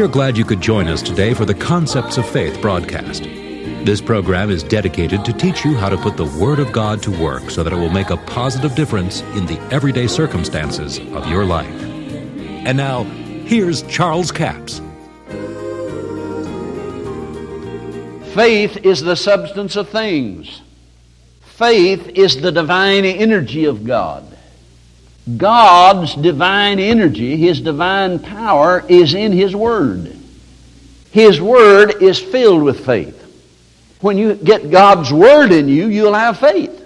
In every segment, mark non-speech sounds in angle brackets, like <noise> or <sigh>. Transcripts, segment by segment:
We are glad you could join us today for the Concepts of Faith broadcast. This program is dedicated to teach you how to put the Word of God to work so that it will make a positive difference in the everyday circumstances of your life. And now, here's Charles Capps. Faith is the substance of things. Faith is the divine energy of God. God's divine energy, His divine power, is in His Word. His Word is filled with faith. When you get God's Word in you, you'll have faith.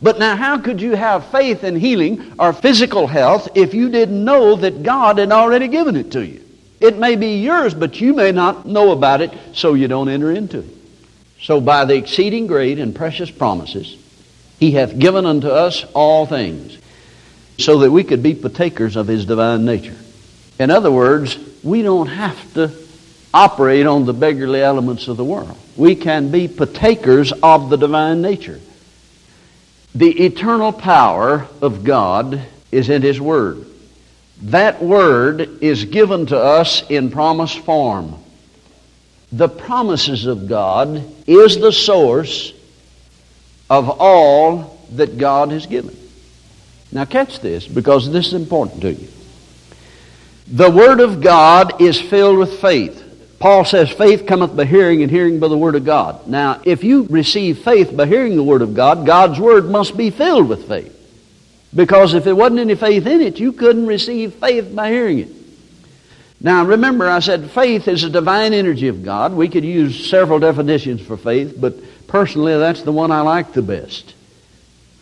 But now, how could you have faith in healing or physical health if you didn't know that God had already given it to you? It may be yours, but you may not know about it, so you don't enter into it. So, by the exceeding great and precious promises, He hath given unto us all things, so that we could be partakers of His divine nature. In other words, we don't have to operate on the beggarly elements of the world. We can be partakers of the divine nature. The eternal power of God is in His Word. That Word is given to us in promise form. The promises of God is the source of all that God has given. Now catch this because this is important to you. The Word of God is filled with faith. Paul says, faith cometh by hearing, and hearing by the Word of God. Now, if you receive faith by hearing the Word of God, God's Word must be filled with faith. Because if there wasn't any faith in it, you couldn't receive faith by hearing it. Now, remember, I said faith is a divine energy of God. We could use several definitions for faith, but personally, that's the one I like the best.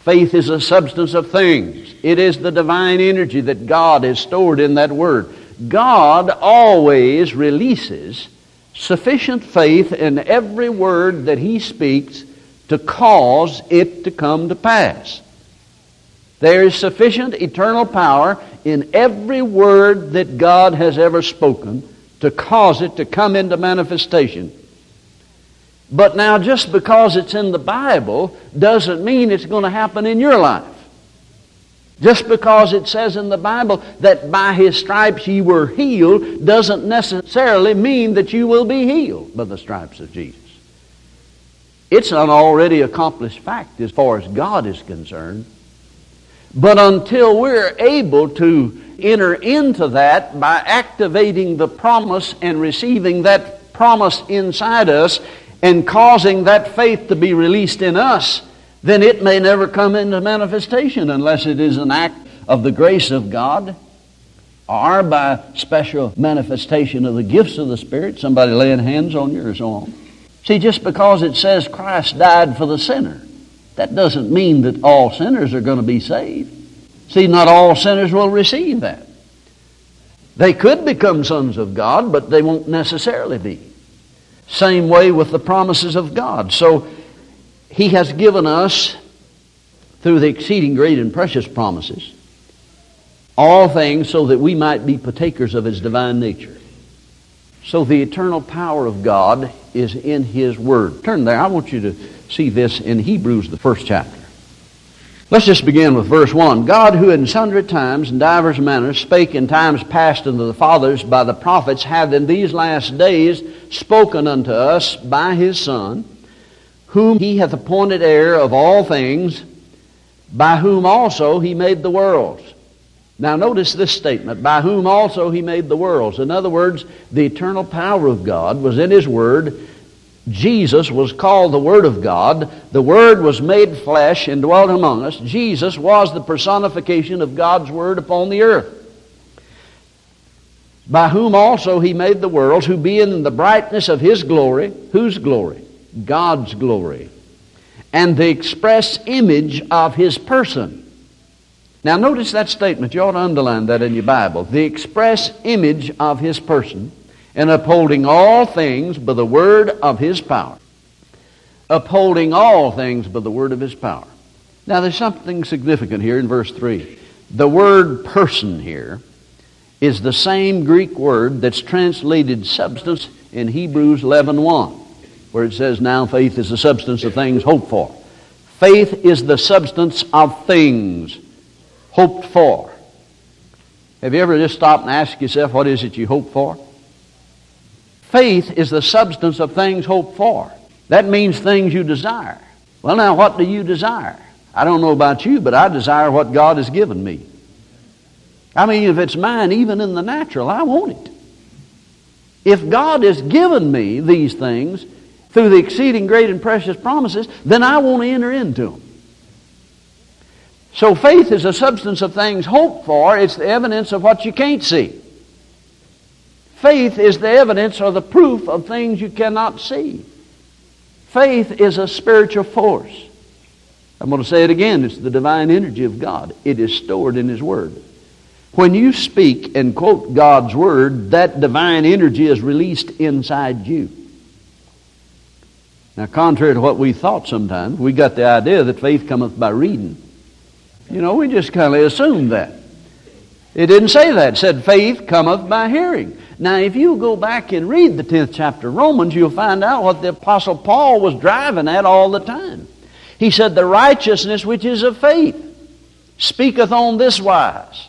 Faith is a substance of things. It is the divine energy that God has stored in that Word. God always releases sufficient faith in every word that He speaks to cause it to come to pass. There is sufficient eternal power in every word that God has ever spoken to cause it to come into manifestation. But now, just because it's in the Bible doesn't mean it's going to happen in your life. Just because it says in the Bible that by his stripes ye were healed doesn't necessarily mean that you will be healed by the stripes of Jesus. It's an already accomplished fact as far as God is concerned. But until we're able to enter into that by activating the promise and receiving that promise inside us and causing that faith to be released in us, then it may never come into manifestation unless it is an act of the grace of God or by special manifestation of the gifts of the Spirit, somebody laying hands on you or so on. See, just because it says Christ died for the sinner, that doesn't mean that all sinners are going to be saved. See, not all sinners will receive that. They could become sons of God, but they won't necessarily be. Same way with the promises of God. So, he has given us, through the exceeding great and precious promises, all things so that we might be partakers of His divine nature. So the eternal power of God is in His Word. Turn there. I want you to see this in Hebrews, the first chapter. Let's just begin with verse 1. God, who in sundry times and divers manners spake in times past unto the fathers by the prophets, hath in these last days spoken unto us by His Son, whom he hath appointed heir of all things, by whom also he made the worlds. Now notice this statement, by whom also he made the worlds. In other words, the eternal power of God was in his word. Jesus was called the Word of God. The Word was made flesh and dwelt among us. Jesus was the personification of God's Word upon the earth. By whom also he made the worlds, who being in the brightness of his glory, whose glory? God's glory, and the express image of His person. Now, notice that statement. You ought to underline that in your Bible. The express image of His person, and upholding all things by the word of His power. Upholding all things by the word of His power. Now, there's something significant here in verse 3. The word person here is the same Greek word that's translated substance in Hebrews 11 1 where it says, Now faith is the substance of things hoped for. Faith is the substance of things hoped for. Have you ever just stopped and asked yourself, What is it you hope for? Faith is the substance of things hoped for. That means things you desire. Well, now, what do you desire? I don't know about you, but I desire what God has given me. I mean, if it's mine, even in the natural, I want it. If God has given me these things through the exceeding great and precious promises, then I want to enter into them. So faith is a substance of things hoped for. It's the evidence of what you can't see. Faith is the evidence or the proof of things you cannot see. Faith is a spiritual force. I'm going to say it again. It's the divine energy of God. It is stored in His Word. When you speak and quote God's Word, that divine energy is released inside you. Now, contrary to what we thought sometimes, we got the idea that faith cometh by reading. You know, we just kind of assumed that. It didn't say that. It said faith cometh by hearing. Now, if you go back and read the 10th chapter of Romans, you'll find out what the Apostle Paul was driving at all the time. He said, The righteousness which is of faith speaketh on this wise.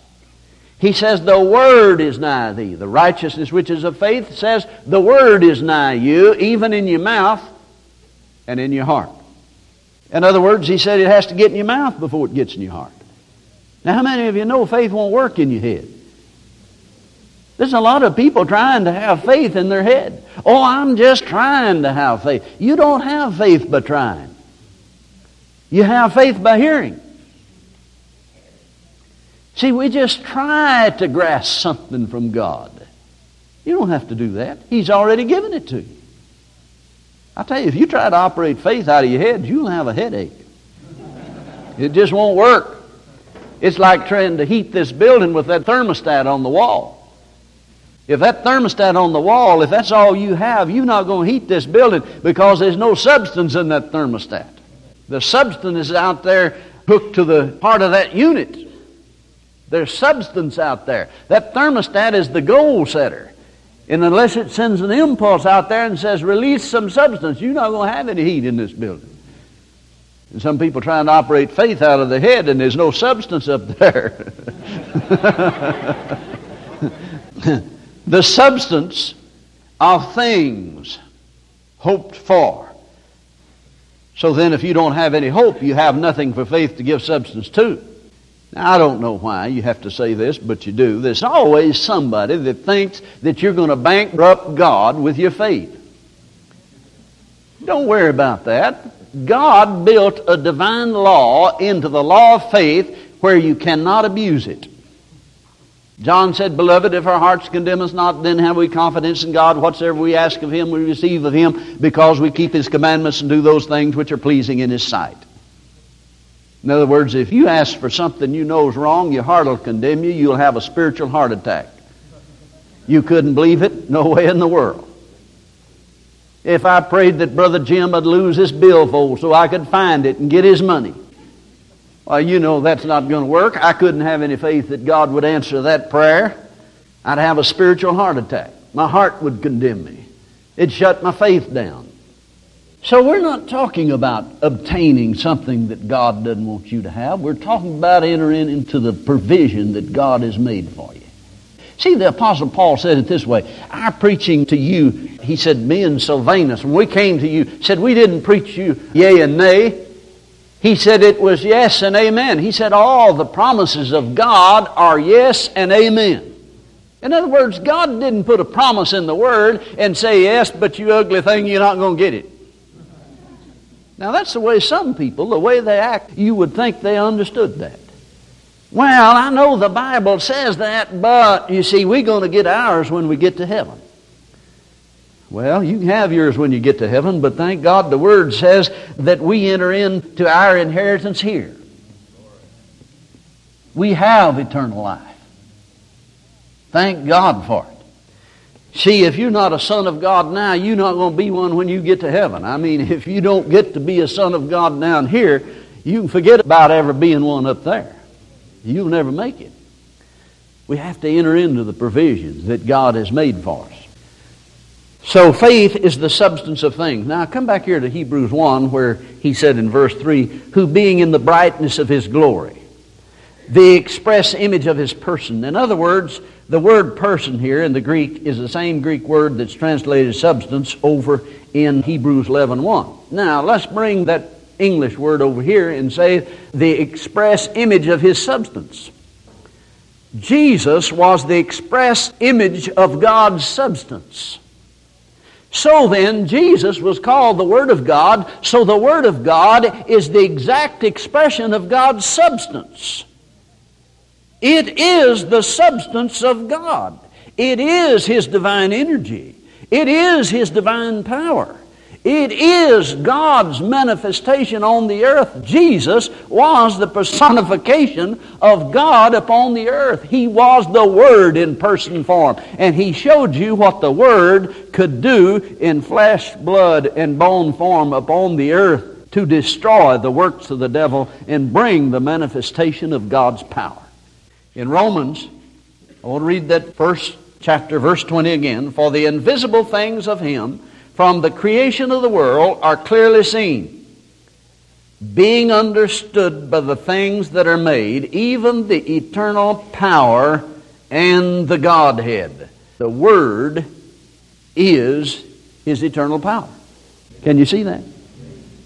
He says, The word is nigh thee. The righteousness which is of faith says, The word is nigh you, even in your mouth and in your heart. In other words, he said it has to get in your mouth before it gets in your heart. Now, how many of you know faith won't work in your head? There's a lot of people trying to have faith in their head. Oh, I'm just trying to have faith. You don't have faith by trying. You have faith by hearing. See, we just try to grasp something from God. You don't have to do that. He's already given it to you. I tell you, if you try to operate faith out of your head, you'll have a headache. It just won't work. It's like trying to heat this building with that thermostat on the wall. If that thermostat on the wall, if that's all you have, you're not going to heat this building because there's no substance in that thermostat. The substance is out there hooked to the part of that unit. There's substance out there. That thermostat is the goal setter. And unless it sends an impulse out there and says, release some substance, you're not going to have any heat in this building. And some people trying to operate faith out of the head, and there's no substance up there. <laughs> the substance of things hoped for. So then, if you don't have any hope, you have nothing for faith to give substance to. Now, I don't know why you have to say this, but you do. There's always somebody that thinks that you're going to bankrupt God with your faith. Don't worry about that. God built a divine law into the law of faith where you cannot abuse it. John said, Beloved, if our hearts condemn us not, then have we confidence in God. Whatsoever we ask of Him, we receive of Him, because we keep His commandments and do those things which are pleasing in His sight. In other words, if you ask for something you know is wrong, your heart will condemn you. You'll have a spiritual heart attack. You couldn't believe it? No way in the world. If I prayed that Brother Jim would lose his billfold so I could find it and get his money, well, you know that's not going to work. I couldn't have any faith that God would answer that prayer. I'd have a spiritual heart attack. My heart would condemn me. It'd shut my faith down. So we're not talking about obtaining something that God doesn't want you to have. We're talking about entering into the provision that God has made for you. See, the Apostle Paul said it this way. Our preaching to you, he said, me and Silvanus, when we came to you, said we didn't preach you yea and nay, he said it was yes and amen. He said all the promises of God are yes and amen. In other words, God didn't put a promise in the Word and say, yes, but you ugly thing, you're not going to get it. Now, that's the way some people, the way they act, you would think they understood that. Well, I know the Bible says that, but you see, we're going to get ours when we get to heaven. Well, you can have yours when you get to heaven, but thank God the Word says that we enter into our inheritance here. We have eternal life. Thank God for it. See, if you're not a son of God now, you're not going to be one when you get to heaven. I mean, <laughs> if you don't get to be a son of God down here, you can forget about ever being one up there. You'll never make it. We have to enter into the provisions that God has made for us. So faith is the substance of things. Now come back here to Hebrews 1 where he said in verse 3, who being in the brightness of his glory, the express image of his person. In other words, The word person here in the Greek is the same Greek word that's translated substance over in Hebrews 11.1. Now, let's bring that English word over here and say the express image of his substance. Jesus was the express image of God's substance. So then, Jesus was called the Word of God, so the Word of God is the exact expression of God's substance. It is the substance of God. It is His divine energy. It is His divine power. It is God's manifestation on the earth. Jesus was the personification of God upon the earth. He was the Word in person form. And He showed you what the Word could do in flesh, blood, and bone form upon the earth to destroy the works of the devil and bring the manifestation of God's power. In Romans, I want to read that first chapter, verse 20 again. For the invisible things of Him from the creation of the world are clearly seen, being understood by the things that are made, even the eternal power and the Godhead. The Word is His eternal power. Can you see that?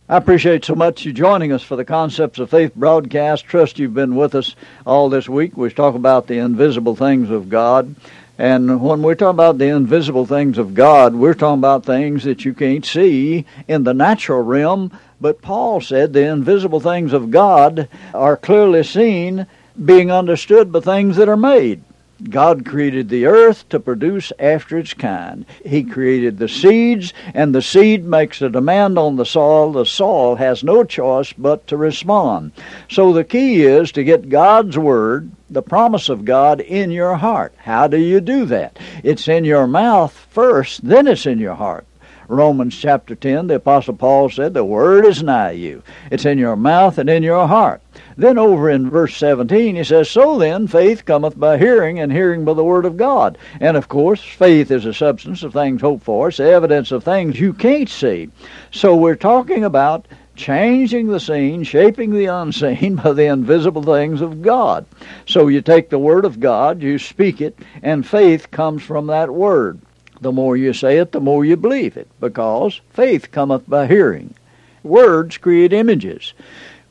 I appreciate so much you joining us for the Concepts of Faith broadcast. Trust you've been with us all this week. We talk about the invisible things of God. And when we're talking about the invisible things of God, we're talking about things that you can't see in the natural realm. But Paul said the invisible things of God are clearly seen, being understood by things that are made. God created the earth to produce after its kind. He created the seeds, and the seed makes a demand on the soil. The soil has no choice but to respond. So the key is to get God's Word, the promise of God, in your heart. How do you do that? It's in your mouth first, then it's in your heart. Romans chapter 10, the Apostle Paul said, The Word is nigh you. It's in your mouth and in your heart. Then over in verse 17, he says, So then, faith cometh by hearing, and hearing by the Word of God. And of course, faith is a substance of things hoped for. It's the evidence of things you can't see. So we're talking about changing the seen, shaping the unseen <laughs> by the invisible things of God. So you take the Word of God, you speak it, and faith comes from that Word. The more you say it, the more you believe it, because faith cometh by hearing. Words create images.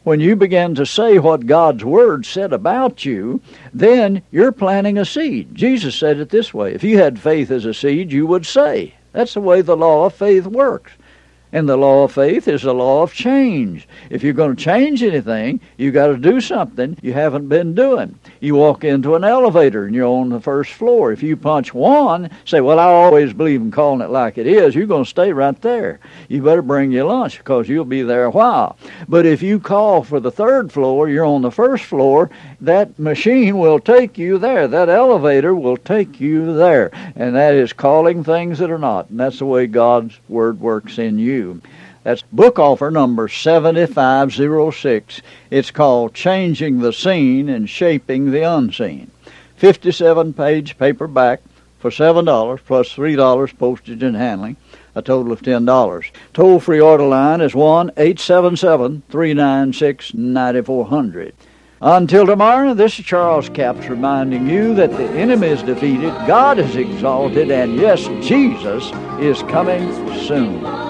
When you begin to say what God's Word said about you, then you're planting a seed. Jesus said it this way If you had faith as a seed, you would say. That's the way the law of faith works. And the law of faith is the law of change. If you're going to change anything, you've got to do something you haven't been doing. You walk into an elevator and you're on the first floor. If you punch one, say, Well, I always believe in calling it like it is, you're going to stay right there. You better bring your lunch because you'll be there a while. But if you call for the third floor, you're on the first floor, that machine will take you there. That elevator will take you there. And that is calling things that are not. And that's the way God's Word works in you you. That's book offer number 7506. It's called Changing the Seen and Shaping the Unseen. 57 page paperback for $7 plus $3 postage and handling, a total of $10. Toll free order line is 1 877 396 9400. Until tomorrow, this is Charles Capps reminding you that the enemy is defeated, God is exalted, and yes, Jesus is coming soon.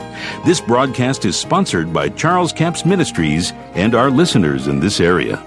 This broadcast is sponsored by Charles Capps Ministries and our listeners in this area.